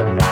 Bye.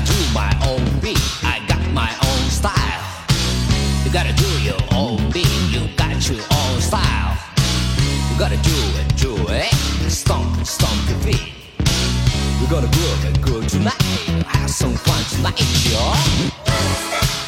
Gotta do my own beat. I got my own style. You gotta do your own beat. You got your own style. You gotta do it, do it. Stomp, stomp your feet. We're gonna groove it good tonight. Have some fun tonight, y'all.